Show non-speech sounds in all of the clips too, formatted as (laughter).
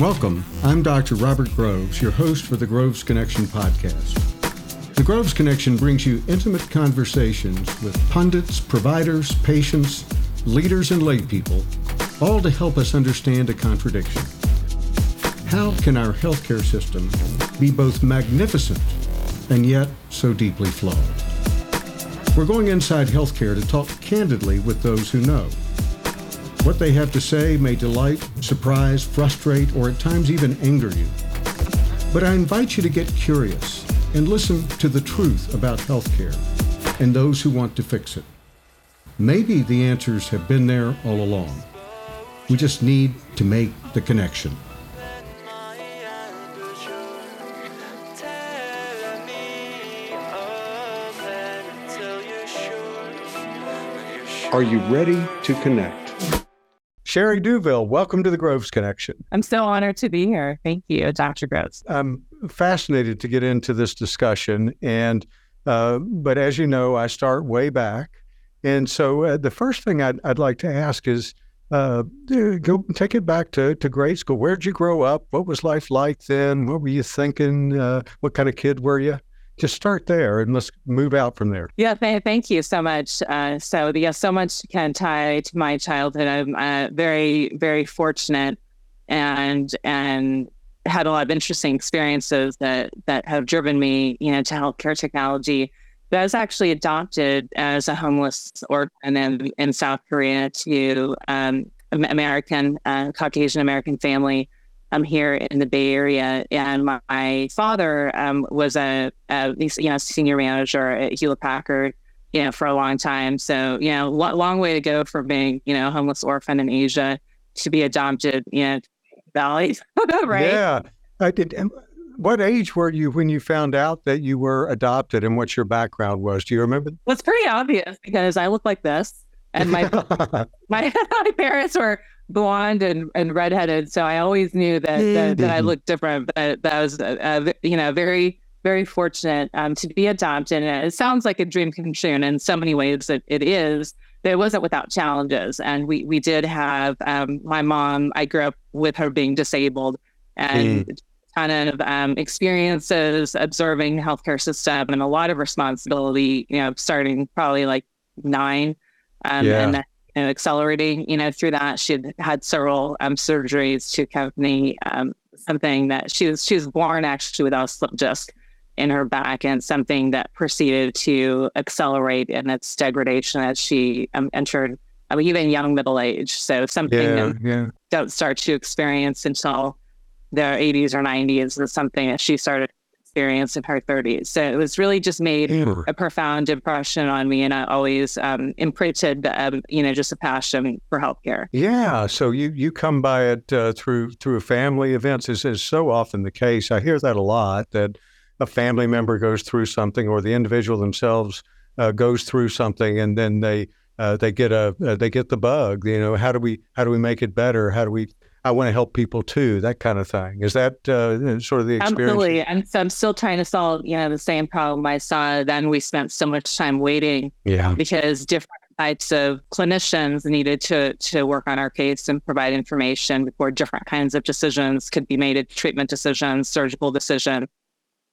Welcome. I'm Dr. Robert Groves, your host for the Groves Connection podcast. The Groves Connection brings you intimate conversations with pundits, providers, patients, leaders, and laypeople, all to help us understand a contradiction. How can our healthcare system be both magnificent and yet so deeply flawed? We're going inside healthcare to talk candidly with those who know. What they have to say may delight, surprise, frustrate, or at times even anger you. But I invite you to get curious and listen to the truth about healthcare and those who want to fix it. Maybe the answers have been there all along. We just need to make the connection. Are you ready to connect? Sherri Douville, welcome to the Groves Connection. I'm so honored to be here. Thank you, Dr. Groves. I'm fascinated to get into this discussion, and uh, but as you know, I start way back, and so uh, the first thing I'd, I'd like to ask is uh, go take it back to, to grade school. Where'd you grow up? What was life like then? What were you thinking? Uh, what kind of kid were you? Just start there, and let's move out from there. Yeah, th- thank you so much. Uh, so, yeah, so much can tie to my childhood. I'm uh, very, very fortunate, and and had a lot of interesting experiences that that have driven me, you know, to healthcare technology. But I was actually adopted as a homeless orphan in, in South Korea to um, American, uh, Caucasian American family um, here in the Bay Area. And my, my father um, was a, a you know senior manager at Hewlett Packard, you know, for a long time. So you know, lo- long way to go from being you know a homeless orphan in Asia to be adopted, you know, (laughs) Valley, (laughs) right? Yeah, I did. and What age were you when you found out that you were adopted, and what your background was? Do you remember? Well, it's pretty obvious because I look like this, and my (laughs) my my parents were blonde and, and redheaded, so I always knew that that, that I looked different. But that was uh, uh, you know very very fortunate um, to be adopted. And it sounds like a dream come true, and in so many ways it, it is. But it wasn't without challenges, and we we did have um, my mom. I grew up with her being disabled, and kind of um, experiences observing the healthcare system and a lot of responsibility. You know, starting probably like nine, um, Yeah. and then you know, accelerating. You know, through that, she had had several um, surgeries to accompany um, something that she was she was born actually without a slip disc in her back, and something that proceeded to accelerate in its degradation as she um, entered. I mean, even young middle age. So something yeah, that yeah. don't start to experience until their 80s or 90s is something that she started experience in her 30s. So it was really just made a profound impression on me, and I always um, imprinted, um, you know, just a passion for healthcare. Yeah, so you you come by it uh, through through family events. Is is so often the case. I hear that a lot. That a family member goes through something, or the individual themselves uh, goes through something, and then they uh, they get a uh, they get the bug. You know, how do we how do we make it better? How do we? I want to help people too. That kind of thing. Is that uh, sort of the experience? Absolutely. And so I'm still trying to solve, you know, the same problem I saw. Then we spent so much time waiting Yeah. because different types of clinicians needed to to work on our case and provide information before different kinds of decisions could be made treatment decisions surgical decision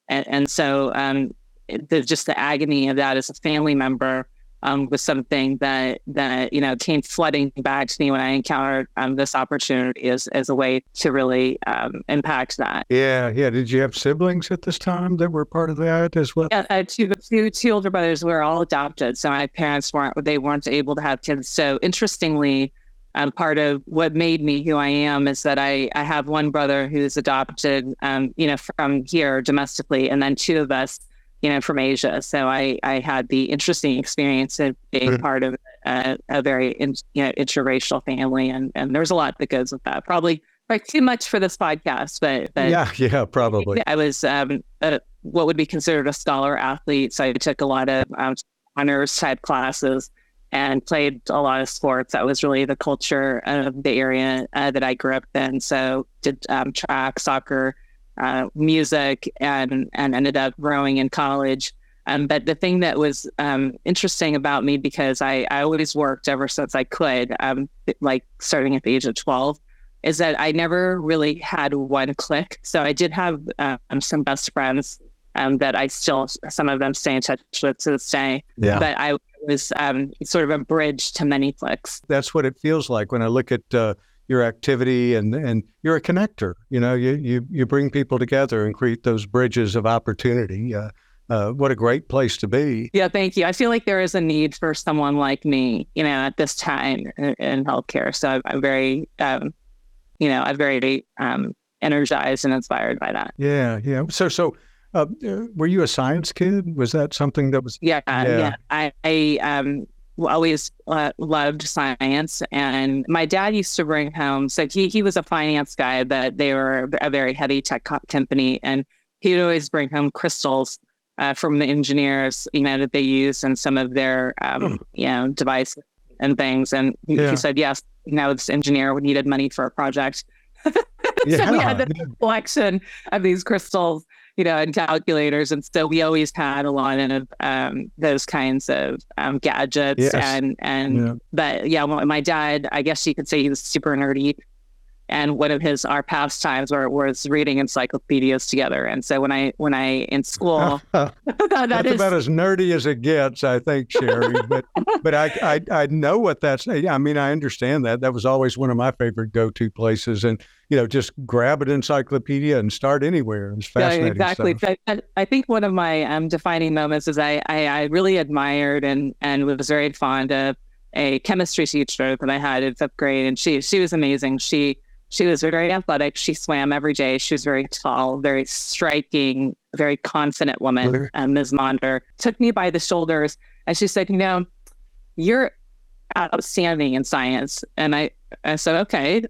and, and so um, the, just the agony of that as a family member um, was something that that you know came flooding back to me when I encountered um, this opportunity as as a way to really um, impact that. Yeah, yeah. Did you have siblings at this time that were part of that as well? Yeah, uh, two, two, two older brothers were all adopted, so my parents weren't they weren't able to have kids. So interestingly, um, part of what made me who I am is that I I have one brother who's adopted, um, you know, from here domestically, and then two of us, you know, from Asia. So I I had the interesting experience of being Mhm. part of a, a very in, you know interracial family, and and there's a lot that goes with that. Probably like too much for this podcast, but but yeah, yeah, probably. I was um, a, what would be considered a scholar athlete. So I took a lot of um, honors type classes and played a lot of sports. That was really the culture of the area uh, that I grew up in. So did um, track, soccer, uh, music and and ended up growing in college. Um, but the thing that was um, interesting about me because I, I always worked ever since I could, um, like starting at the age of 12, is that I never really had one click. So I did have um, some best friends um, that I still, some of them stay in touch with to this day. Yeah. But I was um, sort of a bridge to many clicks. That's what it feels like when I look at uh, your activity and and you're a connector. You know, you you you bring people together and create those bridges of opportunity. Uh, uh, what a great place to be. Yeah, thank you. I feel like there is a need for someone like me, you know, at this time in, in healthcare. So I'm, I'm very, um, you know, I'm very um, energized and inspired by that. Yeah, yeah. So, so uh, were you a science kid? Was that something that was? Yeah, yeah. yeah. I, I um, always uh, loved science, and my dad used to bring home. So he he was a finance guy, but they were a very heavy tech company, and he'd always bring home crystals uh, from the engineers, you know, that they use in some of their, um, mm. you know, devices and things. And yeah. he said, yes, you know, this engineer needed money for a project. (laughs) so yeah. we had the collection of these crystals, you know, and calculators. And so we always had a lot of um, those kinds of um, gadgets. Yes. And, and, yeah. but yeah, my dad, I guess you could say he was super nerdy and one of his our pastimes were, was reading encyclopedias together. And so when I when I in school, (laughs) (laughs) that that's is, about as nerdy as it gets, I think, Sherri. but (laughs) but I, I I know what that's. I mean, I understand that. That was always one of my favorite go to places, and you know, just grab an encyclopedia and start anywhere. It's fascinating. Yeah, exactly. I, I, think one of my um, defining moments is I, I I really admired and and was very fond of a chemistry teacher that I had in fifth grade, and she she was amazing. She she was very athletic. She swam every day. She was very tall, very striking, very confident woman. And Ms. Monder took me by the shoulders and she said, You know, you're outstanding in science. And I, I said, Okay.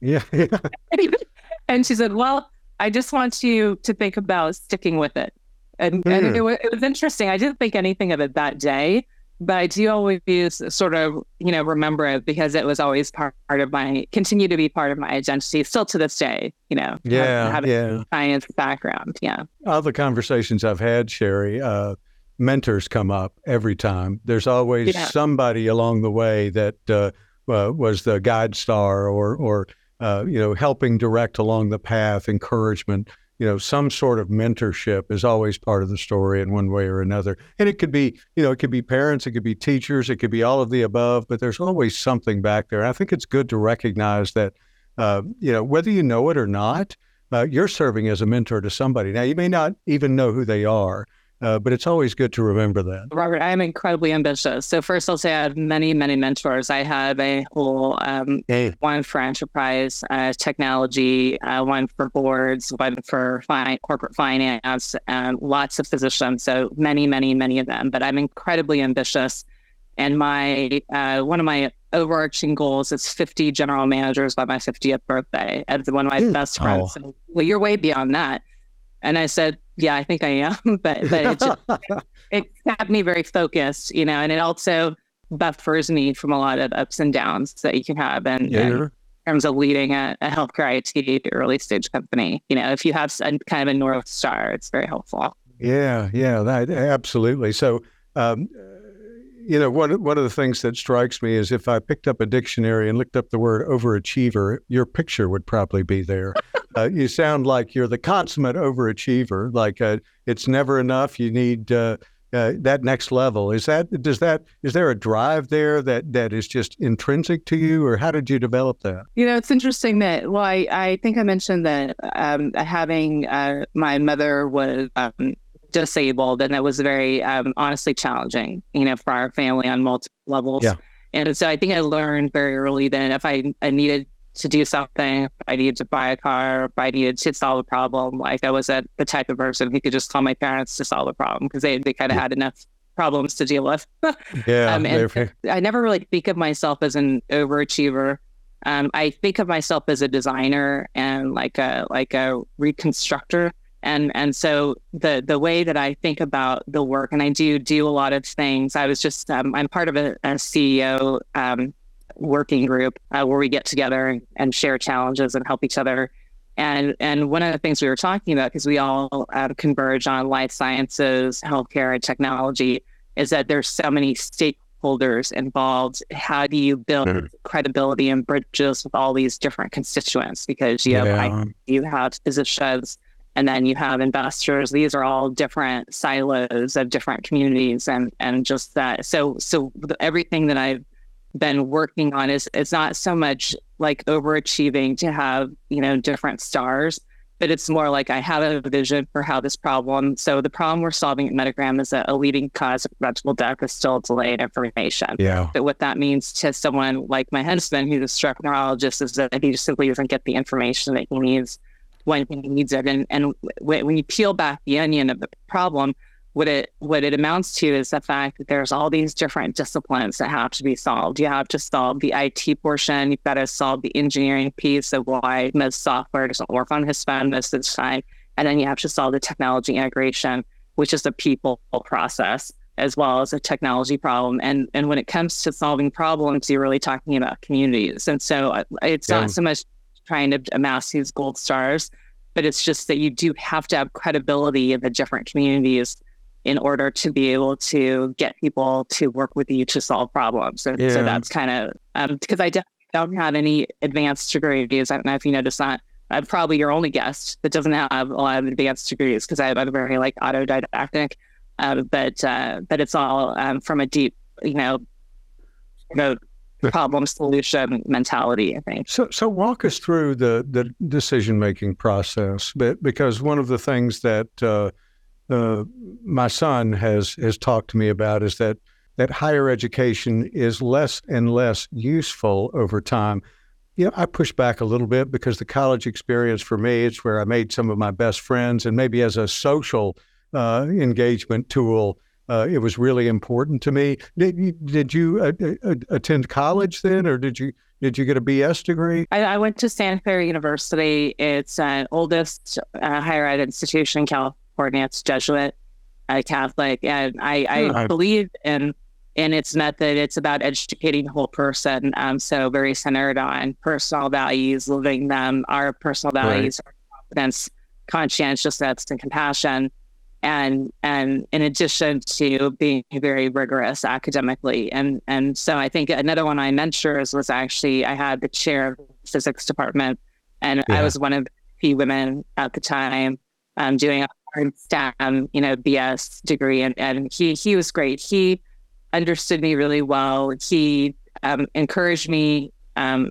Yeah. (laughs) and she said, Well, I just want you to think about sticking with it. And, mm. and it, hmm. it was interesting. I didn't think anything of it that day but I do always sort of, you know, remember it because it was always part, part of my, continue to be part of my identity still to this day, you know, yeah, having yeah. science background. Yeah. All the conversations I've had, Sherri, uh, mentors come up every time. There's always yeah. somebody along the way that uh, uh, was the guide star or, or, uh, you know, helping direct along the path, encouragement you know, some sort of mentorship is always part of the story in one way or another. And it could be, you know, it could be parents, it could be teachers, it could be all of the above, but there's always something back there. I think it's good to recognize that, uh, you know, whether you know it or not, uh, you're serving as a mentor to somebody. Now, you may not even know who they are, uh, but it's always good to remember that. Robert, I am incredibly ambitious. So first, I'll say I have many, many mentors. I have a whole um, hey. one for enterprise uh, technology, uh, one for boards, one for fi- corporate finance, and lots of physicians. So many, many, many of them. But I'm incredibly ambitious, and my uh, one of my overarching goals is 50 general managers by my 50th birthday as one of my mm. best friends. Oh. So, well, you're way beyond that. And I said, yeah, I think I am, (laughs) but but it, just, (laughs) it kept me very focused, you know, and it also buffers me from a lot of ups and downs that you can have and, yeah. and in terms of leading a, a healthcare IT early stage company. You know, if you have a, kind of a north star, it's very helpful. Yeah, yeah, that absolutely. So, um, you know, one one of the things that strikes me is if I picked up a dictionary and looked up the word overachiever, your picture would probably be there. (laughs) uh, you sound like you're the consummate overachiever. Like uh, it's never enough. You need uh, uh that next level. Is that does that is there a drive there that that is just intrinsic to you, or how did you develop that? You know, it's interesting that. Well, I, I think I mentioned that um, having uh, my mother was. Um, disabled and that was very um, honestly challenging you know for our family on multiple levels yeah. and so i think i learned very early that if i, I needed to do something, I needed to buy a car, I needed to solve a problem, like I was a, the type of person who could just call my parents to solve a problem because they, they kind of yeah. had enough problems to deal with. (laughs) yeah. Um, and I never really think of myself as an overachiever. Um, I think of myself as a designer and like a like a reconstructor. And and so the the way that I think about the work, and I do do a lot of things. I was just um, I'm part of a, a CEO um, working group uh, where we get together and share challenges and help each other. And and one of the things we were talking about, because we all uh, converge on life sciences, healthcare, and technology, is that there's so many stakeholders involved. How do you build mm. credibility and bridges with all these different constituents? Because you yeah. have you have physicians, and then you have investors. These are all different silos of different communities, and and just that. So so everything that I've been working on is it's not so much like overachieving to have you know different stars but it's more like i have a vision for how this problem so the problem we're solving at Medigram is that a leading cause of preventable death is still delayed information. Yeah. But what that means to someone like my husband who's a stroke neurologist is that he just simply doesn't get the information that he needs when he needs it. And and when you peel back the onion of the problem what it what it amounts to is the fact that there's all these different disciplines that have to be solved. You have to solve the IT portion. You've got to solve the engineering piece of why most software doesn't work on Hispan most of the time, and then you have to solve the technology integration, which is a people process as well as a technology problem. And and when it comes to solving problems, you're really talking about communities. And so uh, it's yeah. not so much trying to amass these gold stars, but it's just that you do have to have credibility in the different communities in order to be able to get people to work with you to solve problems. So, yeah. so that's kind of um, because I don't have any advanced degrees. I don't know if you noticed that. I'm probably your only guest that doesn't have a lot of advanced degrees because I'm very like autodidactic, uh, but uh, but it's all um, from a deep, you know, you know, (laughs) problem solution mentality. I think. So so walk us through the the decision making process, but because one of the things that uh, uh, my son has has talked to me about is that that higher education is less and less useful over time. You know, I push back a little bit because the college experience for me, it's where I made some of my best friends, and maybe as a social uh, engagement tool, uh, it was really important to me. Did you, did you uh, uh, attend college then, or did you did you get a BS degree? I, I went to Santa Clara University. It's an oldest uh, higher ed institution in California it's Jesuit, uh, Catholic, and I, I believe in in its method. It's about educating the whole person. Um, so very centered on personal values, living them, our personal values, right. our confidence, conscientiousness, and compassion. And and in addition to being very rigorous academically, and and so I think another one I mentors was actually I had the chair of the physics department, and yeah. I was one of the few women at the time um, doing a STEM, you know, BS degree, and and he he was great. He understood me really well. He um, encouraged me, um,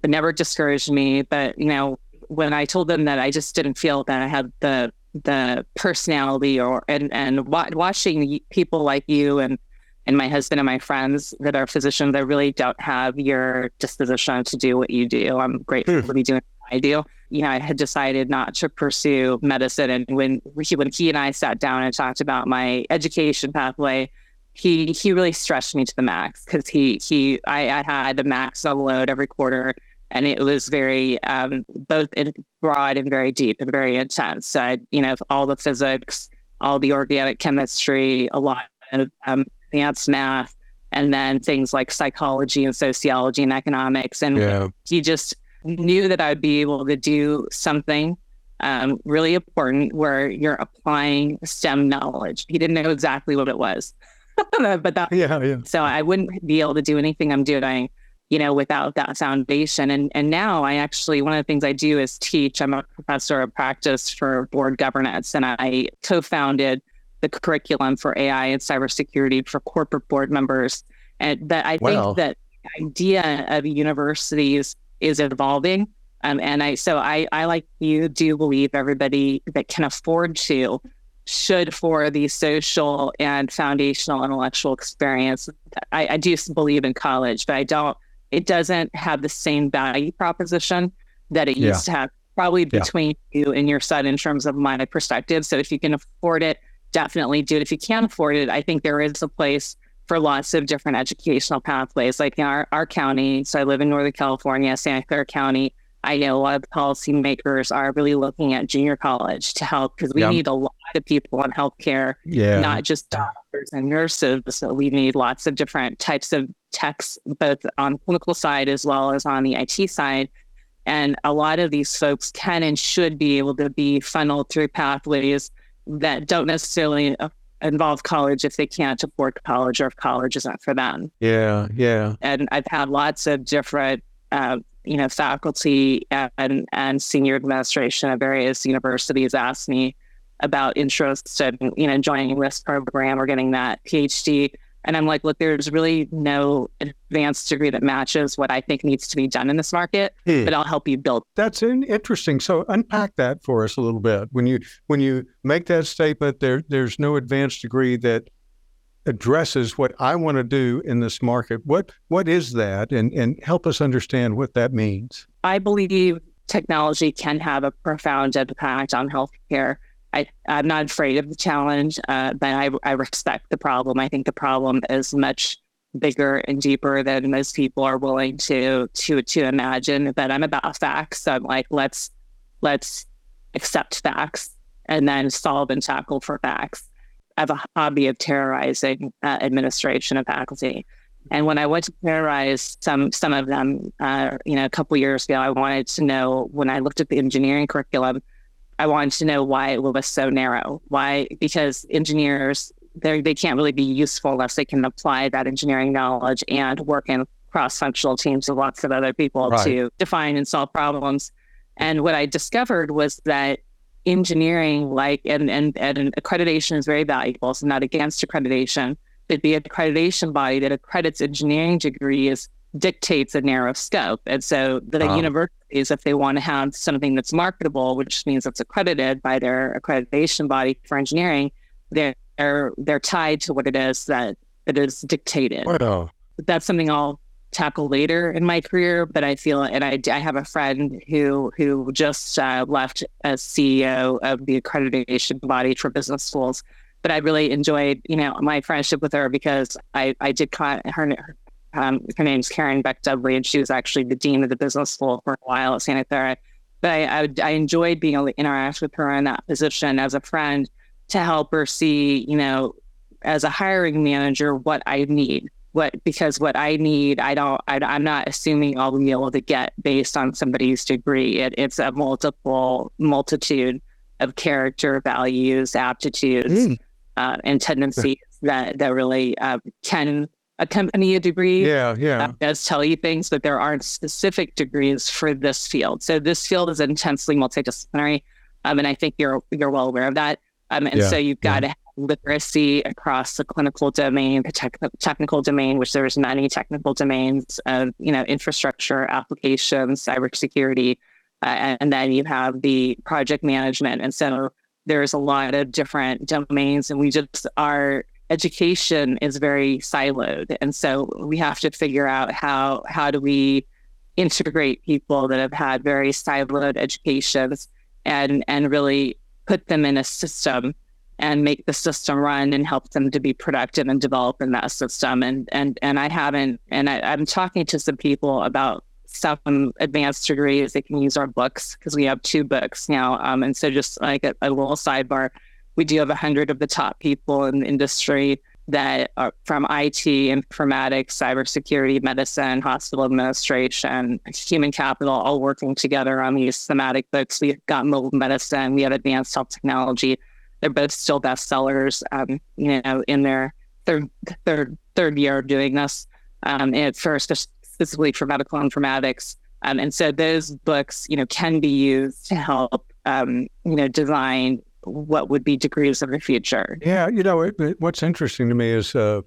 but never discouraged me. But you know, when I told them that I just didn't feel that I had the the personality or and and watching people like you and and my husband and my friends that are physicians that really don't have your disposition to do what you do. I'm grateful hmm. to be doing what I do you know, I had decided not to pursue medicine. And when he, when he and I sat down and talked about my education pathway, he he really stretched me to the max because he he I, I had the max load every quarter, and it was very um, both in broad and very deep and very intense. So I, you know, all the physics, all the organic chemistry, a lot of um, advanced math, and then things like psychology and sociology and economics. And yeah. he just knew that I'd be able to do something um, really important where you're applying STEM knowledge. He didn't know exactly what it was, (laughs) but that yeah, yeah. So I wouldn't be able to do anything I'm doing, you know, without that foundation. And and now I actually one of the things I do is teach. I'm a professor of practice for board governance, and I co-founded the curriculum for AI and cybersecurity for corporate board members. And that I think that idea of universities is evolving. Um, and I, so I, I like you do believe everybody that can afford to should for the social and foundational intellectual experience. I, I do believe in college, but I don't, it doesn't have the same value proposition that it yeah. used to have probably between yeah. you and your son in terms of my perspective. So if you can afford it, definitely do it. If you can't afford it, I think there is a place for lots of different educational pathways. Like in our, our county, so I live in Northern California, Santa Clara County. I know a lot of policymakers are really looking at junior college to help because we need a lot of people in healthcare, yeah. not just doctors and nurses. So we need lots of different types of techs, both on clinical side as well as on the IT side. And a lot of these folks can and should be able to be funneled through pathways that don't necessarily involve college if they can't afford college or if college isn't for them. Yeah, yeah. And I've had lots of different, uh, you know, faculty and, and senior administration at various universities ask me about interest in, you know, joining this program or getting that PhD. And I'm like, look, there's really no advanced degree that matches what I think needs to be done in this market, hmm. but I'll help you build. That's interesting. So unpack that for us a little bit. When you when you make that statement, there there's no advanced degree that addresses what I want to do in this market. What what is that? And and help us understand what that means. I believe technology can have a profound impact on healthcare. I, I'm not afraid of the challenge, uh, but I, I respect the problem. I think the problem is much bigger and deeper than most people are willing to to to imagine. But I'm about facts. So I'm like, let's let's accept facts and then solve and tackle for facts. I have a hobby of terrorizing uh, administration and faculty. And when I went to terrorize some some of them, uh, you know, a couple years ago, I wanted to know when I looked at the engineering curriculum I wanted to know why it was so narrow. Why? Because engineers they they can't really be useful unless they can apply that engineering knowledge and work in cross-functional teams with lots of other people right. to define and solve problems. And what I discovered was that engineering, like and, and and accreditation is very valuable. So not against accreditation, but the accreditation body that accredits engineering degrees dictates a narrow scope. And so the universities, if they want to have something that's marketable, which means it's accredited by their accreditation body for engineering, they're they're they're tied to what it is that it is dictated. Wow. That's something I'll tackle later in my career. But I feel, and I, I have a friend who who just uh, left as CEO of the accreditation body for business schools. But I really enjoyed, you know, my friendship with her because I I did con- her um, her name's Caryn Beck-Dudley, and she was actually the dean of the business school for a while at Santa Clara. But I, I, I enjoyed being able to interact with her in that position as a friend to help her see, you know, as a hiring manager, what I need. What because what I need, I don't, I, am not assuming I'll be able to get based on somebody's degree. It, it's a multiple multitude of character, values, aptitudes, mm. uh, and tendencies that that really uh, can accompany a degree. Yeah, yeah. That does tell you things, but there aren't specific degrees for this field. So this field is intensely multidisciplinary, um, and I think you're you're well aware of that. Um, and yeah, so you've got yeah. to have literacy across the clinical domain, the tech- technical domain, which there's many technical domains of you know infrastructure, applications, cybersecurity, uh, and, and then you have the project management, and so there's a lot of different domains, and we just are education is very siloed. And so we have to figure out how how do we integrate people that have had very siloed educations and and really put them in a system and make the system run and help them to be productive and develop in that system. And and and I haven't and I, I'm talking to some people about some advanced degrees. They can use our books because we have two books now. Um, and so just like a, a little sidebar we do have 100 of the top people in the industry that are from IT, informatics, cybersecurity, medicine, hospital administration, human capital, all working together on these thematic books. We've got mobile medicine, we have advanced health technology. They're both still bestsellers, um, you know, in their third third third year of doing this. Um, first, specifically for medical informatics. Um, and so those books, you know, can be used to help, um, you know, design what would be degrees in the future. Yeah, you know, it, it, what's interesting to me is uh,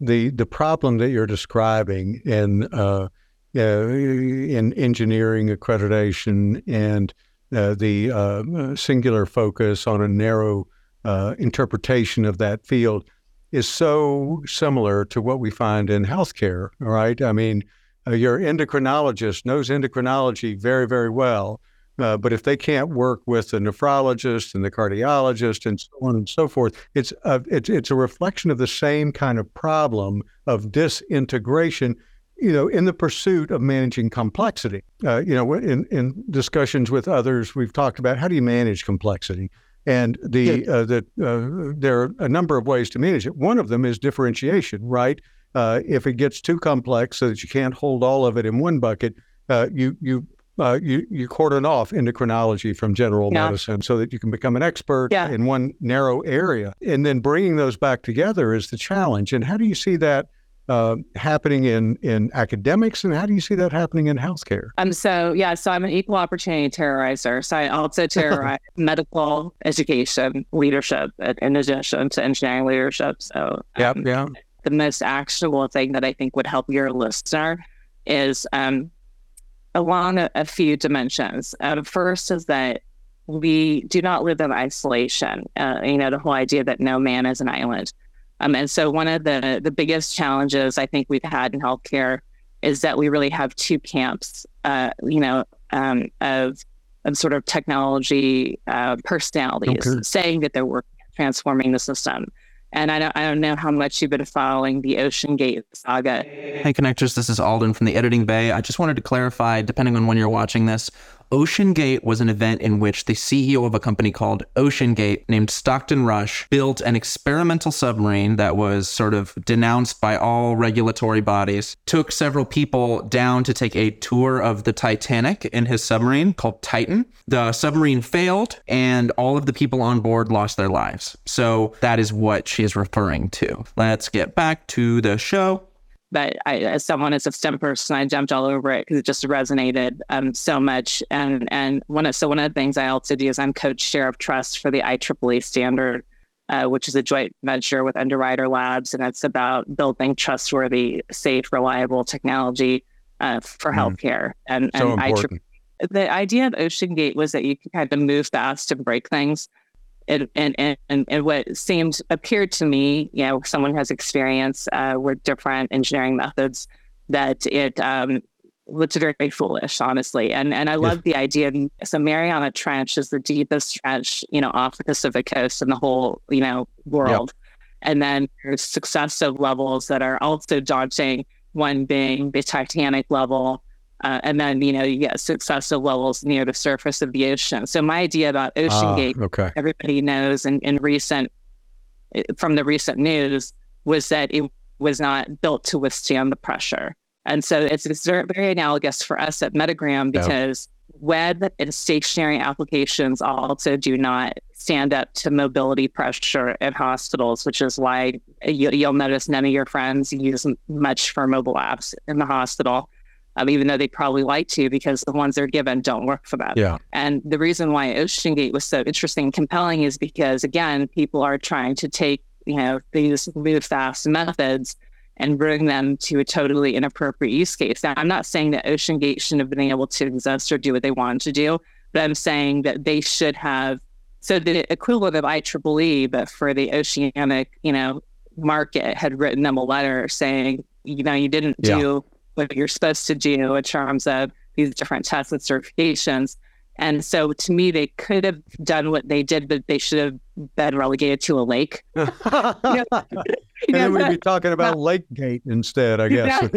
the the problem that you're describing in uh, uh, in engineering accreditation and uh, the uh, singular focus on a narrow uh, interpretation of that field is so similar to what we find in healthcare. Right? I mean, your endocrinologist knows endocrinology very, very well uh, but if they can't work with the nephrologist and the cardiologist and so on and so forth, it's a, it's, it's a reflection of the same kind of problem of disintegration, you know, in the pursuit of managing complexity. Uh, you know, in, in discussions with others, we've talked about how do you manage complexity? And the, uh, the uh, there are a number of ways to manage it. One of them is differentiation, right? Uh, if it gets too complex so that you can't hold all of it in one bucket, uh, you you uh, you you cordon off endocrinology from general Yeah. medicine so that you can become an expert Yeah. in one narrow area, and then bringing those back together is the challenge. And how do you see that uh, happening in in academics, and how do you see that happening in healthcare? Um, so yeah, so I'm an equal opportunity terrorizer. So I also (laughs) terrorize medical education leadership in- addition to engineering leadership. So um, yeah. the most actionable thing that I think would help your listener is um, along a, a few dimensions. Uh, the first is that we do not live in isolation. Uh, you know, the whole idea that no man is an island. Um, and so one of the the biggest challenges I think we've had in healthcare is that we really have two camps. Uh, you know, um, of of sort of technology uh, personalities Okay. saying that they're working transforming the system. And I don't, I don't know how much you've been following the Ocean Gate saga. Hey, connectors, this is Alden from the Editing Bay. I just wanted to clarify, depending on when you're watching this, Ocean Gate was an event in which the CEO of a company called Ocean Gate, named Stockton Rush, built an experimental submarine that was sort of denounced by all regulatory bodies, took several people down to take a tour of the Titanic in his submarine called Titan. The submarine failed, and all of the people on board lost their lives. So that is what she is referring to. Let's get back to the show. But I, as someone as a STEM person, I jumped all over it because it just resonated um, so much. And and one of so one of the things I also do is I'm co-chair of trust for the IEEE standard, uh, which is a joint venture with Underwriter Labs, and it's about building trustworthy, safe, reliable technology uh, for Mm. healthcare. And So and IEEE important. the idea of Ocean Gate was that you could kind of move fast and break things. It, and, and, and, and what seemed appeared to me, you know, someone has experience uh, with different engineering methods, that it um, looked very, foolish, honestly. And and I love the idea. Of, so Mariana Trench is the deepest trench, you know, off the Pacific coast in the whole, you know, world. And then there's successive levels that are also daunting. One being the Titanic level, uh, and then you know you get successive levels near the surface of the ocean. So my idea about Ocean Ah, Gate, okay. everybody knows, in, in recent from the recent news, was that it was not built to withstand the pressure. And so it's, it's very analogous for us at Medigram because web and stationary applications also do not stand up to mobility pressure in hospitals, which is why you, you'll notice none of your friends use m- much for mobile apps in the hospital, um, even though they probably like to because the ones they're given don't work for them. Yeah. And the reason why Ocean Gate was so interesting and compelling is because, again, people are trying to take, you know, these move fast methods and bring them to a totally inappropriate use case. Now, I'm not saying that Ocean Gate shouldn't have been able to exist or do what they wanted to do, but I'm saying that they should have. So the equivalent of IEEE, but for the oceanic, you know, market had written them a letter saying, you know, you didn't Yeah. do what you're supposed to do in terms of these different tests and certifications. And so to me, they could have done what they did, but they should have been relegated to a lake. (laughs) and You know, then we'd be talking about Lake Gate instead, I guess.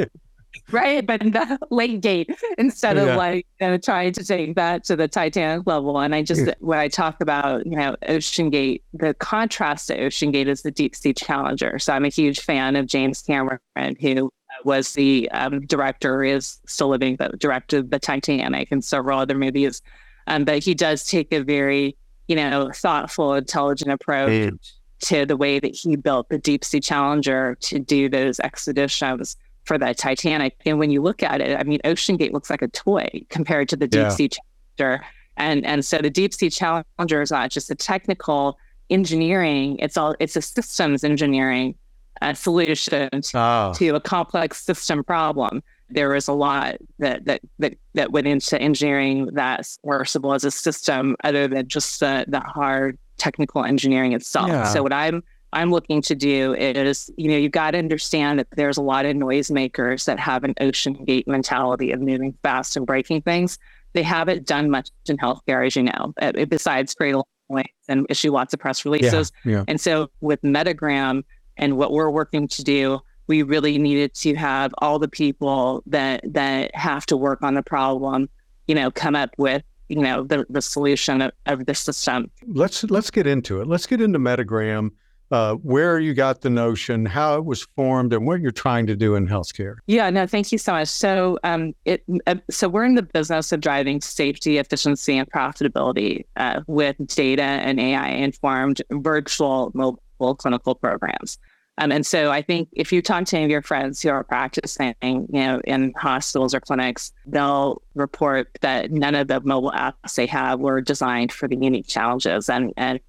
right? But the lake gate instead of Yeah. like you know, trying to take that to the Titanic level. And I just when I talk about you know Ocean Gate, the contrast to Ocean Gate is the deep sea challenger. So I'm a huge fan of James Cameron, who was the um, director, is still living, but directed the Titanic and several other movies. Um, but he does take a very you know thoughtful, intelligent approach to the way that he built the deep sea challenger to do those expeditions for the Titanic. And when you look at it, I mean, Ocean Gate looks like a toy compared to the deep Yeah. sea challenger. And and so the deep sea challenger is not just a technical engineering; it's all it's a systems engineering uh, solution to, ah, to a complex system problem. There was a lot that that that, that went into engineering that submersible as a system, other than just the the hard technical engineering itself. Yeah. So what I'm I'm looking to do is, you know, you've got to understand that there's a lot of noisemakers that have an ocean gate mentality of moving fast and breaking things. They haven't done much in healthcare, as you know, uh, besides create a lot of noise and issue lots of press yeah, releases. yeah. And so with Medigram and what we're working to do, we really needed to have all the people that that have to work on the problem, you know, come up with, you know, the, the solution of, of the system. Let's let's get into it. Let's get into Medigram. uh, where you got the notion, how it was formed, and what you're trying to do in healthcare. Yeah, no, thank you so much. So, um, it uh, so we're in the business of driving safety, efficiency, and profitability uh, with data and AI informed virtual clinical programs. Um, and so I think if you talk to any of your friends who are practicing, you know, in hospitals or clinics, they'll report that none of the mobile apps they have were designed for the unique challenges. And and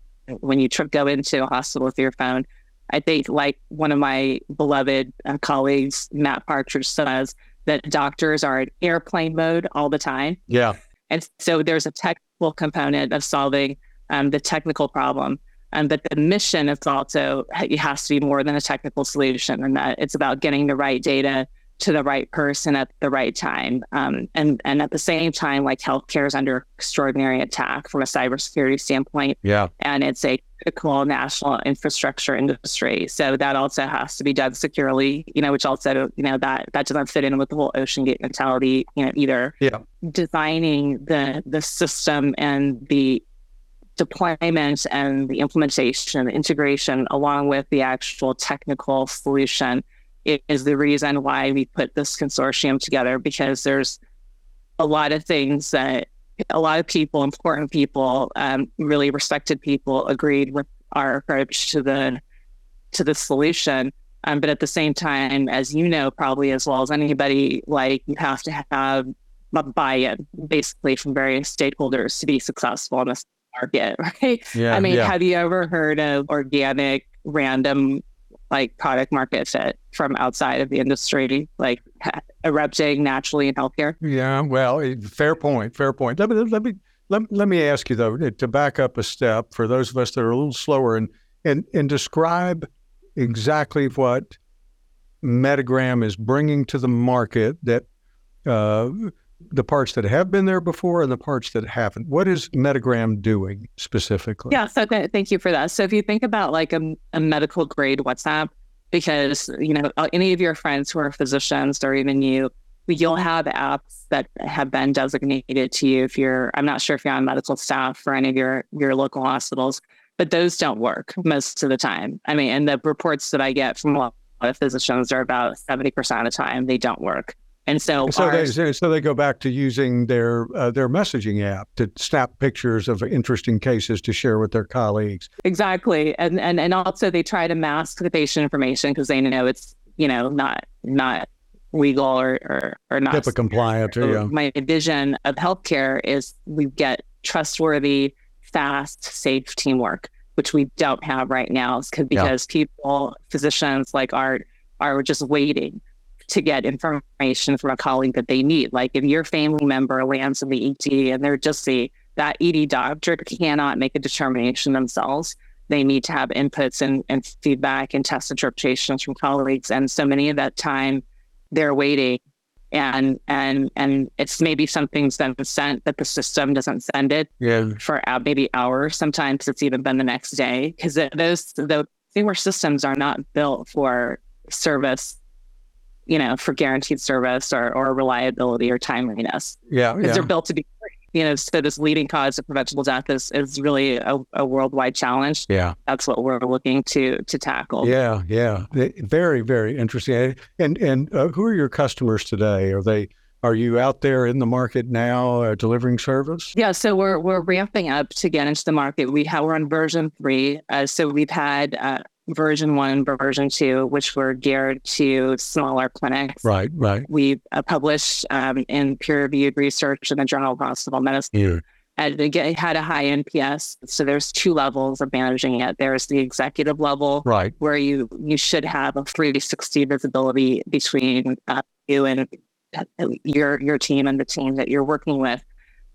when you trip, go into a hospital with your phone, I think like one of my beloved uh, colleagues, Matt Partridge, says that doctors are in airplane mode all the time. Yeah. And so there's a technical component of solving um, the technical problem. Um, but the mission is also it has to be more than a technical solution, and that it's about getting the right data to the right person at the right time. Um, and and at the same time, like healthcare is under extraordinary attack from a cybersecurity standpoint. Yeah. And it's a critical national infrastructure industry. So that also has to be done securely, you know, which also, you know, that that doesn't fit in with the whole Ocean Gate mentality, you know, either. Yeah. Designing the the system and the deployment and the implementation the integration along with the actual technical solution is the reason why we put this consortium together because there's a lot of things that a lot of people, important people, um, really respected people agreed with our approach to the to the solution. Um, but at the same time, as you know, probably as well as anybody, like you have to have a buy-in basically from various stakeholders to be successful in this market, (laughs) right? Yeah, I mean, yeah. have you ever heard of organic, random, like product market fit from outside of the industry, like erupting naturally in healthcare? Yeah, well, eh, fair point. Fair point. Let me let me let, let me ask you though to back up a step for those of us that are a little slower and and and describe exactly what Medigram is bringing to the market that uh, the parts that have been there before and the parts that haven't. What is Medigram doing specifically? Yeah, so th- thank you for that. So if you think about like a, a medical grade WhatsApp, because you know uh, any of your friends who are physicians or even you, you'll have apps that have been designated to you. If you're, I'm not sure if you're on medical staff for any of your your local hospitals, but those don't work most of the time. I mean, and the reports that I get from a lot of physicians are about seventy percent of the time they don't work. And so, So they, ours- so so they go back to using their uh, their messaging app to snap pictures of interesting cases to share with their colleagues. Exactly, and and and also they try to mask the patient information because they know it's you know not not legal or or, or not. HIPAA compliant. So yeah. My vision of healthcare is we get trustworthy, fast, safe teamwork, which we don't have right now, It's 'cause- Yeah. because people, physicians like Art, are just waiting to get information from a colleague that they need. Like if your family member lands in the ED and they're just the that ED doctor cannot make a determination themselves. They need to have inputs and, and feedback and test interpretations from colleagues. And so many of that time they're waiting and and and it's maybe something's been sent but the system doesn't send it Yeah. for maybe hours. Sometimes it's even been the next day because those the newer systems are not built for service, you know, for guaranteed service or or reliability or timeliness Yeah. because Yeah. they're built to be free. You know, so this leading cause of preventable death is is really a, a worldwide challenge. Yeah. That's what we're looking to to tackle. Yeah, yeah, very, very interesting. And and uh, who are your customers today? Are they are you out there in the market now uh, delivering service? Yeah, so we're we're ramping up to get into the market. We have we're on version three. Uh, so we've had uh, version one and version two, which were geared to smaller clinics. Right, right. We've uh, published um, in peer-reviewed research in the Journal of Hospital Medicine. Yeah. And it had a high NPS. So there's two levels of managing it. There's the executive level, Right. where you you should have a 360 visibility between uh, you and uh, your your team and the team that you're working with.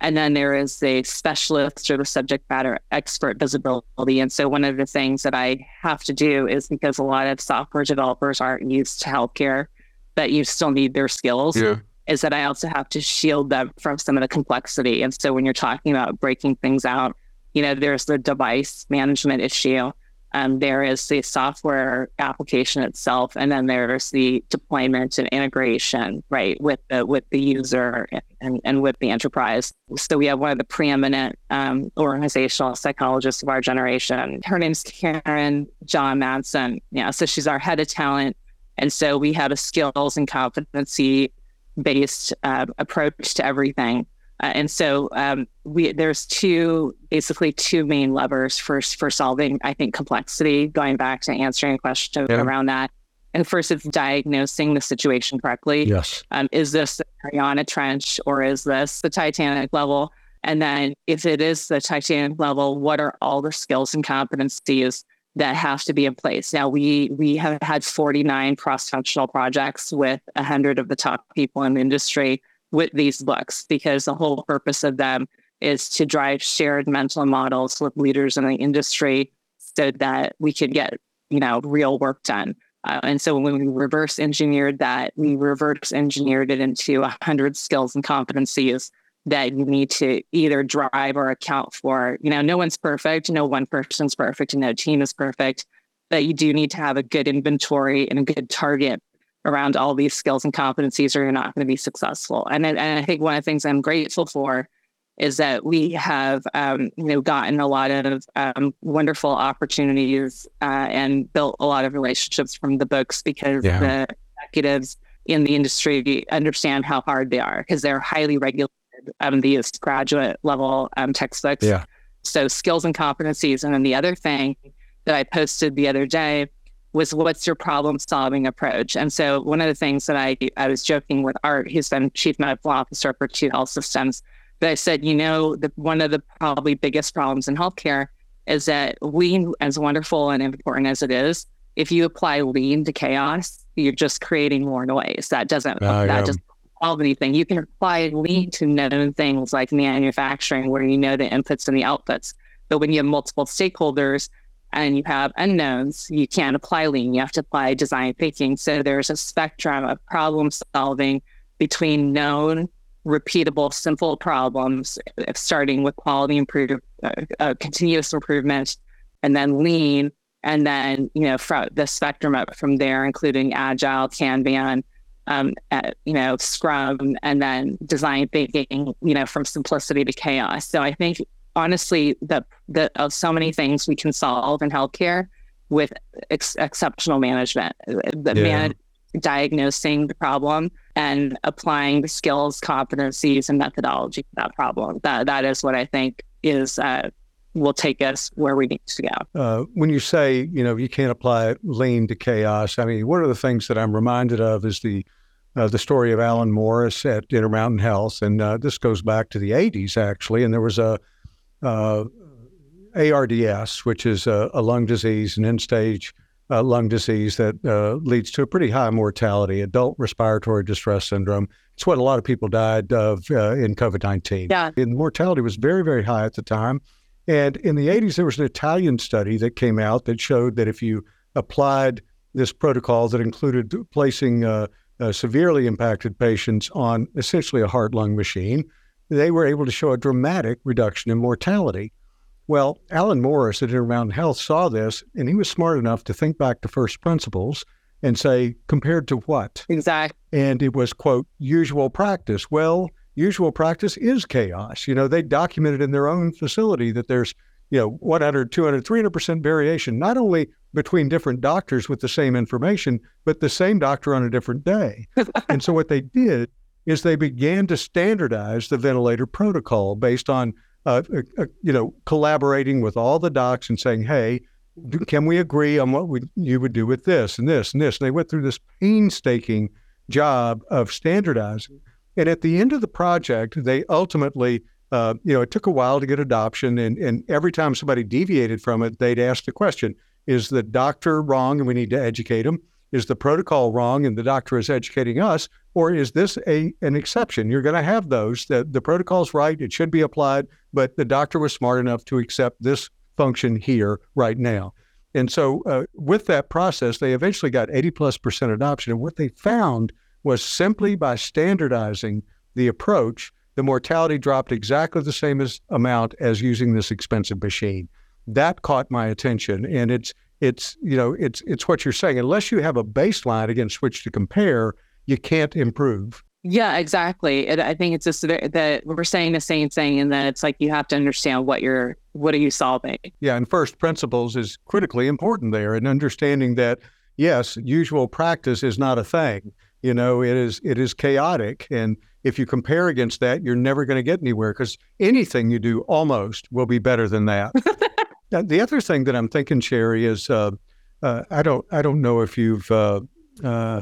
And then there is a specialist or the subject matter expert visibility. And so one of the things that I have to do is because a lot of software developers aren't used to healthcare, but you still need their skills Yeah. is that I also have to shield them from some of the complexity. And so when you're talking about breaking things out, you know, there's the device management issue. Um, there is the software application itself, and then there's the deployment and integration, right, with the with the user and, and with the enterprise. So we have one of the preeminent um, organizational psychologists of our generation. Her name's Karen John Madsen. Yeah, so she's our head of talent, and so we have a skills and competency based uh, approach to everything. Uh, and so um, we there's two basically two main levers for for solving I think complexity. Going back to answering a question yeah. around that, and first it's diagnosing the situation correctly. Yes, um, is this the Mariana Trench or is this the Titanic level? And then if it is the Titanic level, what are all the skills and competencies that have to be in place? Now we we have had 49 cross functional projects with 100 of the top people in the industry with these books because the whole purpose of them is to drive shared mental models with leaders in the industry so that we could get you know real work done. Uh, and so when we reverse engineered that we reverse engineered it into 100 skills and competencies that you need to either drive or account for. You know no one's perfect no one person's perfect and no team is perfect but you do need to have a good inventory and a good target around all these skills and competencies or you're not going to be successful. And, and I think one of the things I'm grateful for is that we have um, you know gotten a lot of um, wonderful opportunities uh, and built a lot of relationships from the books because yeah. the executives in the industry understand how hard they are because they're highly regulated um, these graduate level um, textbooks. Yeah. So skills and competencies, and then the other thing that I posted the other day was what's your problem solving approach? And so one of the things that I I was joking with Art, who's been chief medical officer for two health systems, but I said, you know, the, one of the probably biggest problems in healthcare is that lean, as wonderful and important as it is, if you apply lean to chaos, you're just creating more noise. That doesn't oh, that doesn't solve anything. You can apply lean to known things like manufacturing, where you know the inputs and the outputs. But when you have multiple stakeholders and you have unknowns, you can't apply lean. You have to apply design thinking. So there's a spectrum of problem solving between known, repeatable, simple problems, starting with quality improvement, uh, uh, continuous improvement, and then lean, and then you know from the spectrum up from there, including agile, Kanban, um, at, you know Scrum, and then design thinking. You know from simplicity to chaos. So I think honestly the the of so many things we can solve in healthcare with ex- exceptional management the yeah. man diagnosing the problem and applying the skills competencies and methodology to that problem that that is what i think is uh, will take us where we need to go uh, when you say you know you can't apply lean to chaos i mean one of the things that i'm reminded of is the uh, the story of Alan Morris at Intermountain Health, and uh, this goes back to the 80s actually. And there was a uh, ARDS, which is a, a, lung disease, an end stage uh, lung disease that uh, leads to a pretty high mortality, adult respiratory distress syndrome. It's what a lot of people died of uh, in COVID 19. Yeah. And mortality was very, very high at the time. And in the 80s, there was an Italian study that came out that showed that if you applied this protocol that included placing uh, uh, severely impacted patients on essentially a heart lung machine, they were able to show a dramatic reduction in mortality. Well, Alan Morris at Intermountain Health saw this, and he was smart enough to think back to first principles and say, compared to what? Exactly. And it was, quote, usual practice. Well, usual practice is chaos. You know, they documented in their own facility that there's, you know, 100, 200, 300% variation, not only between different doctors with the same information, but the same doctor on a different day. (laughs) and so what they did is they began to standardize the ventilator protocol based on, uh, uh, uh, you know, collaborating with all the docs and saying, hey, can we agree on what we, you would do with this and this and this? And they went through this painstaking job of standardizing. And at the end of the project, they ultimately, uh, you know, it took a while to get adoption. And, and every time somebody deviated from it, they'd ask the question, is the doctor wrong and we need to educate them? Is the protocol wrong and the doctor is educating us? Or is this a an exception? You're going to have those. The, the protocol's right. It should be applied, but the doctor was smart enough to accept this function here right now. And so, uh, with that process, they eventually got 80 plus percent adoption. And what they found was simply by standardizing the approach, the mortality dropped exactly the same as amount as using this expensive machine. that caught my attention, and it's it's you know it's it's what you're saying. Unless you have a baseline against which to compare, you can't improve. Yeah, exactly. And I think it's just that we're saying the same thing, and that it's like you have to understand what you're, what are you solving? Yeah, and first principles is critically important there, and understanding that yes, usual practice is not a thing. You know, it is it is chaotic, and if you compare against that, you're never going to get anywhere because anything you do almost will be better than that. (laughs) the other thing that I'm thinking, Sherri, is uh, uh, I don't I don't know if you've uh, uh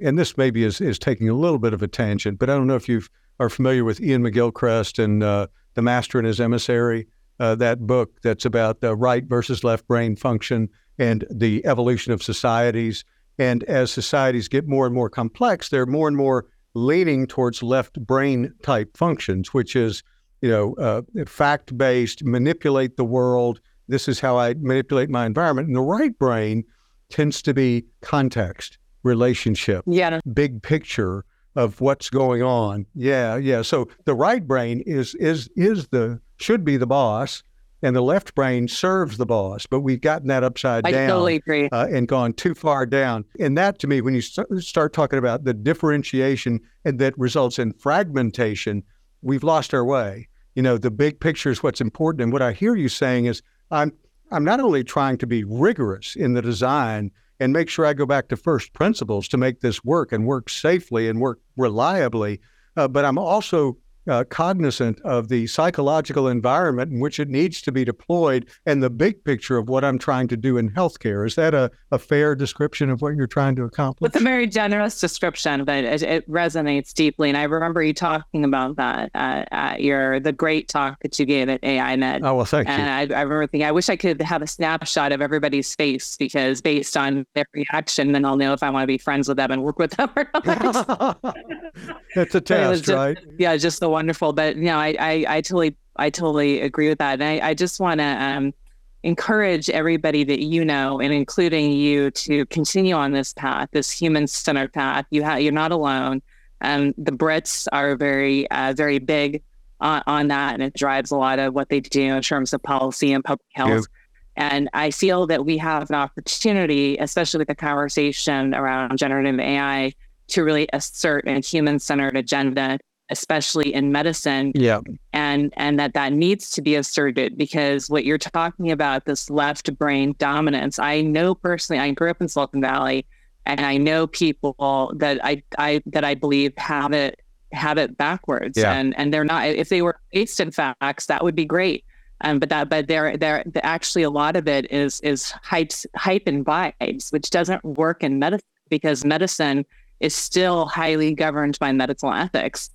and this maybe is, is taking a little bit of a tangent, but I don't know if you are familiar with Iain McGilchrist and uh, The Master and His Emissary, uh, that book that's about the right versus left brain function and the evolution of societies. And as societies get more and more complex, they're more and more leaning towards left brain type functions, which is, you know, uh, fact based, manipulate the world. This is how I manipulate my environment. And the right brain tends to be context relationship, yeah, big picture of what's going on. Yeah, yeah. So the right brain is is is the should be the boss, and the left brain serves the boss. But we've gotten that upside I down. Totally agree. Uh, and gone too far down. And that, to me, when you st- start talking about the differentiation and that results in fragmentation, we've lost our way. You know, the big picture is what's important. And what I hear you saying is, I'm I'm not only trying to be rigorous in the design and make sure I go back to first principles to make this work and work safely and work reliably. Uh, but I'm also uh, cognizant of the psychological environment in which it needs to be deployed and the big picture of what I'm trying to do in healthcare. Is that a, a fair description of what you're trying to accomplish? It's a very generous description, but it, it, resonates deeply. And I remember you talking about that uh, at your the great talk that you gave at AINet. Oh well, thank and you. And I, I remember thinking, I wish I could have a snapshot of everybody's face because based on their reaction, then I'll know if I want to be friends with them and work with them or not. (laughs) That's a (laughs) test, just, right? Yeah, just the wonderful. But you know, I I, I totally I totally agree with that, and I, I just want to um, encourage everybody that you know, and including you, to continue on this path, this human-centered path. You have you're not alone. Um, the Brits are very uh, very big on, on, that, and it drives a lot of what they do in terms of policy and public health. Yeah. And I feel that we have an opportunity, especially with the conversation around generative AI, to really assert a human-centered agenda especially in medicine. Yeah. And and that that needs to be asserted because what you're talking about this left brain dominance. I know personally I grew up in Silicon Valley and I know people that I I that I believe have it have it backwards yeah. and and they're not if they were based in facts that would be great. Um, but that but there there actually a lot of it is is hype hype and vibes which doesn't work in medicine because medicine is still highly governed by medical ethics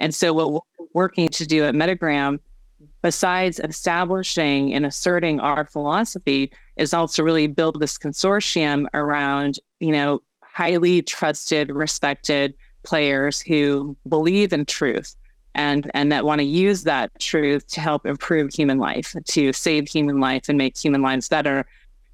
and so, what we're working to do at Medigram, besides establishing and asserting our philosophy, is also really build this consortium around, you know, highly trusted, respected players who believe in truth and and that want to use that truth to help improve human life, to save human life and make human lives better.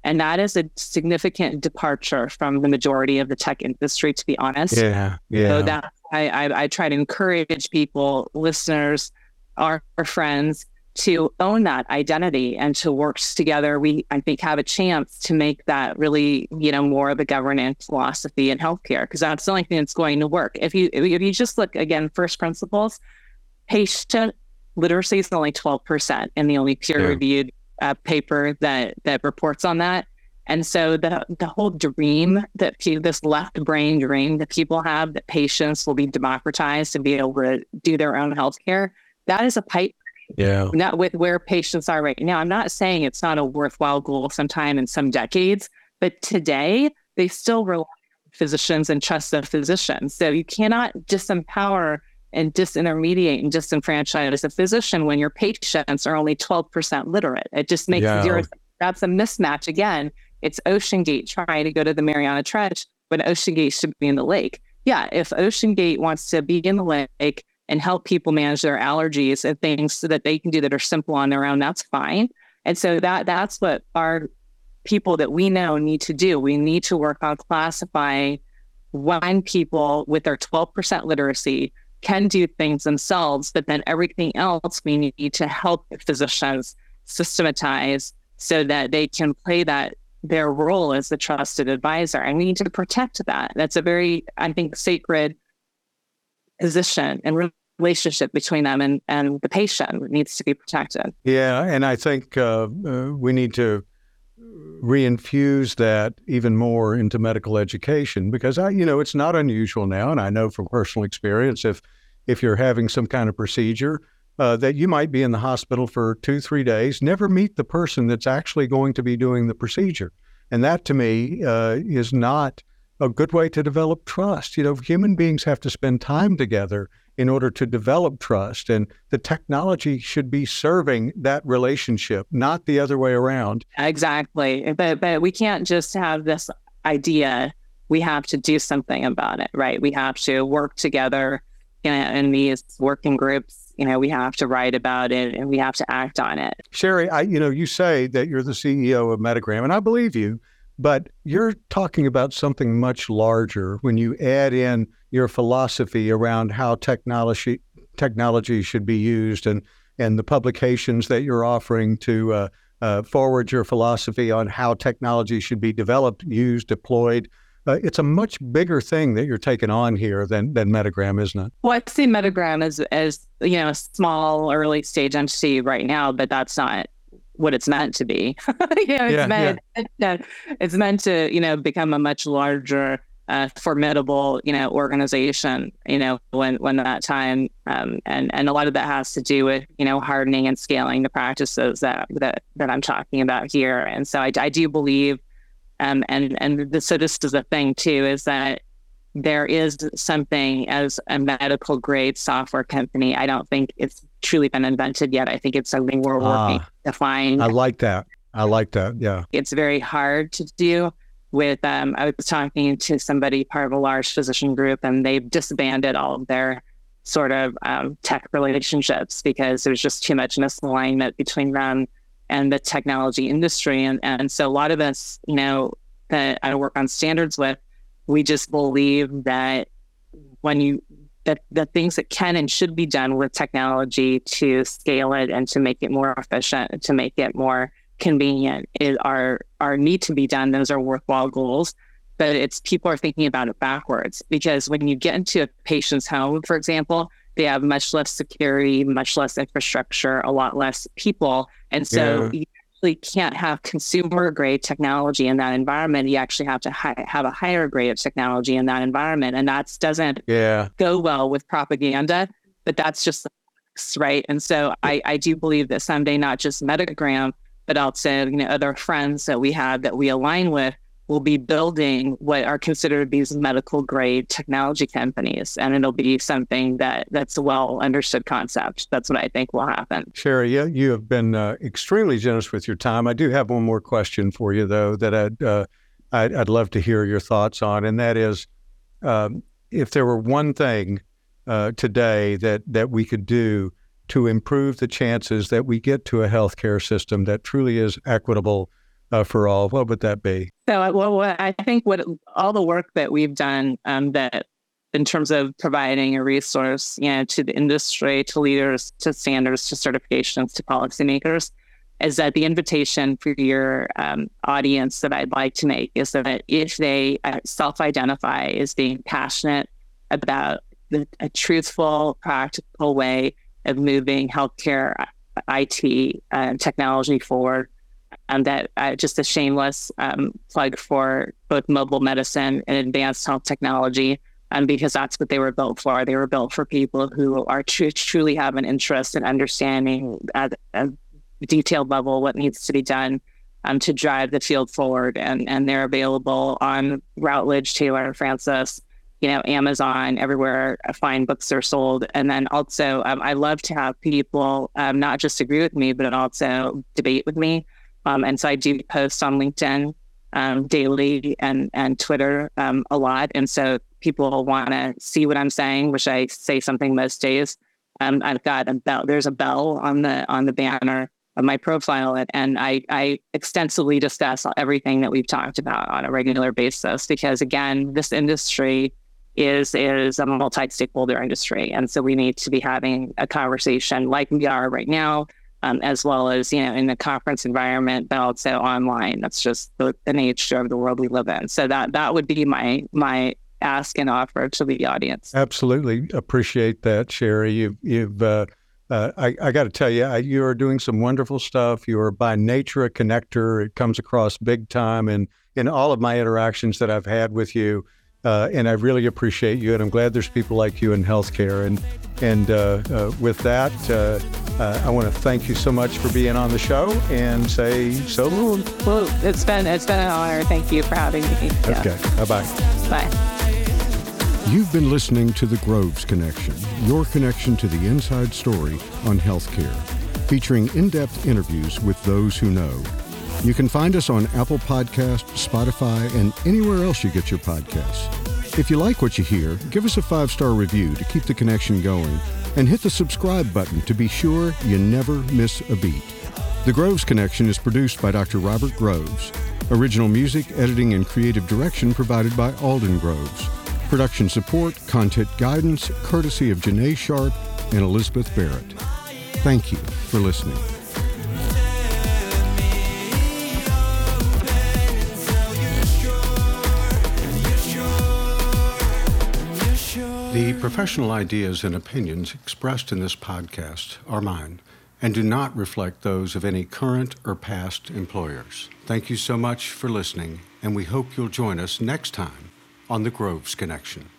And that is a significant departure from the majority of the tech industry, to be honest. Yeah, yeah. So that I, I, I try to encourage people, listeners, our, our friends, to own that identity and to work together. We, I think, have a chance to make that really, you know, more of a governance philosophy in healthcare because that's the only thing that's going to work. If you if you just look again, first principles, patient literacy is only twelve percent in the only peer reviewed uh, paper that that reports on that. And so the the whole dream that this left brain dream that people have that patients will be democratized and be able to do their own healthcare, that is a pipe. Yeah. Not with where patients are right now. I'm not saying it's not a worthwhile goal sometime in some decades, but today they still rely on physicians and trust the physicians. So you cannot disempower and disintermediate and disenfranchise a physician when your patients are only 12% literate. It just makes yeah. zero that's a mismatch again it's OceanGate trying to go to the Mariana Trench when OceanGate should be in the lake. Yeah, if OceanGate wants to be in the lake and help people manage their allergies and things so that they can do that are simple on their own, that's fine. And so that that's what our people that we know need to do. We need to work on classifying when people with their 12% literacy can do things themselves, but then everything else we need to help physicians systematize so that they can play that their role as the trusted advisor. And we need to protect that. That's a very, I think, sacred position and relationship between them and, and the patient needs to be protected. Yeah. And I think uh, uh, we need to reinfuse that even more into medical education because I, you know, it's not unusual now. And I know from personal experience, if, if you're having some kind of procedure, uh, that you might be in the hospital for two, three days, never meet the person that's actually going to be doing the procedure. And that to me uh, is not a good way to develop trust. You know, human beings have to spend time together in order to develop trust, and the technology should be serving that relationship, not the other way around. Exactly. But but we can't just have this idea. We have to do something about it, right? We have to work together in, in these working groups you know, we have to write about it and we have to act on it. Sherri, I, you know, you say that you're the CEO of Medigram, and I believe you, but you're talking about something much larger when you add in your philosophy around how technology technology should be used and and the publications that you're offering to uh, uh, forward your philosophy on how technology should be developed, used, deployed uh, it's a much bigger thing that you're taking on here than than Medigram, isn't it? Well, I see Medigram as as you know a small early stage entity right now, but that's not what it's meant to be. (laughs) you know, it's yeah, meant yeah. it's meant to you know become a much larger, uh, formidable you know organization. You know when when that time um, and and a lot of that has to do with you know hardening and scaling the practices that that that I'm talking about here. And so I, I do believe um, and and the, so this is a thing too is that there is something as a medical grade software company. I don't think it's truly been invented yet. I think it's something we're working ah, to find. I like that. I like that. Yeah. It's very hard to do with um, I was talking to somebody part of a large physician group and they've disbanded all of their sort of um, tech relationships because there's just too much misalignment between them and the technology industry. And, and so a lot of us, you know, that I work on standards with, we just believe that when you that the things that can and should be done with technology to scale it and to make it more efficient, to make it more convenient, is, are are need to be done. Those are worthwhile goals. But it's people are thinking about it backwards because when you get into a patient's home, for example, they have much less security, much less infrastructure, a lot less people. And so yeah. you actually can't have consumer grade technology in that environment. You actually have to hi- have a higher grade of technology in that environment. And that doesn't yeah. go well with propaganda, but that's just right. And so I, I do believe that someday, not just Medigram, but also you know other friends that we have that we align with will be building what are considered these medical grade technology companies and it'll be something that that's a well understood concept. That's what i think will happen. Sherri you, you have been uh, extremely generous with your time. I do have one more question for you though that i'd uh, I'd, I'd, love to hear your thoughts on and that is um, if there were one thing uh, today that that we could do to improve the chances that we get to a healthcare system that truly is equitable uh, for all, what would that be? So, uh, well, I think what all the work that we've done um, that in terms of providing a resource, you know, to the industry, to leaders, to standards, to certifications, to policymakers, is that the invitation for your um, audience that I'd like to make is that if they uh, self-identify as being passionate about the, a truthful, practical way of moving healthcare, IT, uh, technology forward, um, that uh, just a shameless um, plug for both mobile medicine and advanced health technology, um, because that's what they were built for. They were built for people who are tr- truly have an interest in understanding at a detailed level what needs to be done um, to drive the field forward. And, and they're available on Routledge, Taylor, and Francis, you know, Amazon, everywhere fine books are sold. And then also, um, I love to have people not just agree with me, but also debate with me. Um, and so I do post on LinkedIn um, daily and and Twitter um, a lot. And so people want to see what I'm saying, which I say something most days. Um, I've got a bell. There's a bell on the on the banner of my profile, and, and I I extensively discuss everything that we've talked about on a regular basis. Because again, this industry is is a multi-stakeholder industry, and so we need to be having a conversation like we are right now um, as well as you know in the conference environment, but also online. That's just the, the nature of the world we live in. So that that would be my my ask and offer to the audience. Absolutely appreciate that, Sherri. You've you've uh, uh, I, I got to tell you, I, you are doing some wonderful stuff. You are by nature a connector. It comes across big time in in all of my interactions that I've had with you. Uh, and I really appreciate you, and I'm glad there's people like you in healthcare. And and uh, uh, with that, uh, uh, I want to thank you so much for being on the show and say so long. Well, it's been it's been an honor. Thank you for having me. Yeah. Okay, bye bye. Bye. You've been listening to the Groves Connection, your connection to the inside story on healthcare, featuring in-depth interviews with those who know. You can find us on Apple Podcast, Spotify, and anywhere else you get your podcasts. If you like what you hear, give us a five-star review to keep the connection going, and hit the subscribe button to be sure you never miss a beat. The Groves Connection is produced by Dr. Robert Groves. Original music, editing, and creative direction provided by Alden Groves. Production support, content guidance, courtesy of Janae Sharp and Elizabeth Barrett. Thank you for listening. The professional ideas and opinions expressed in this podcast are mine and do not reflect those of any current or past employers. Thank you so much for listening, and we hope you'll join us next time on the Groves Connection.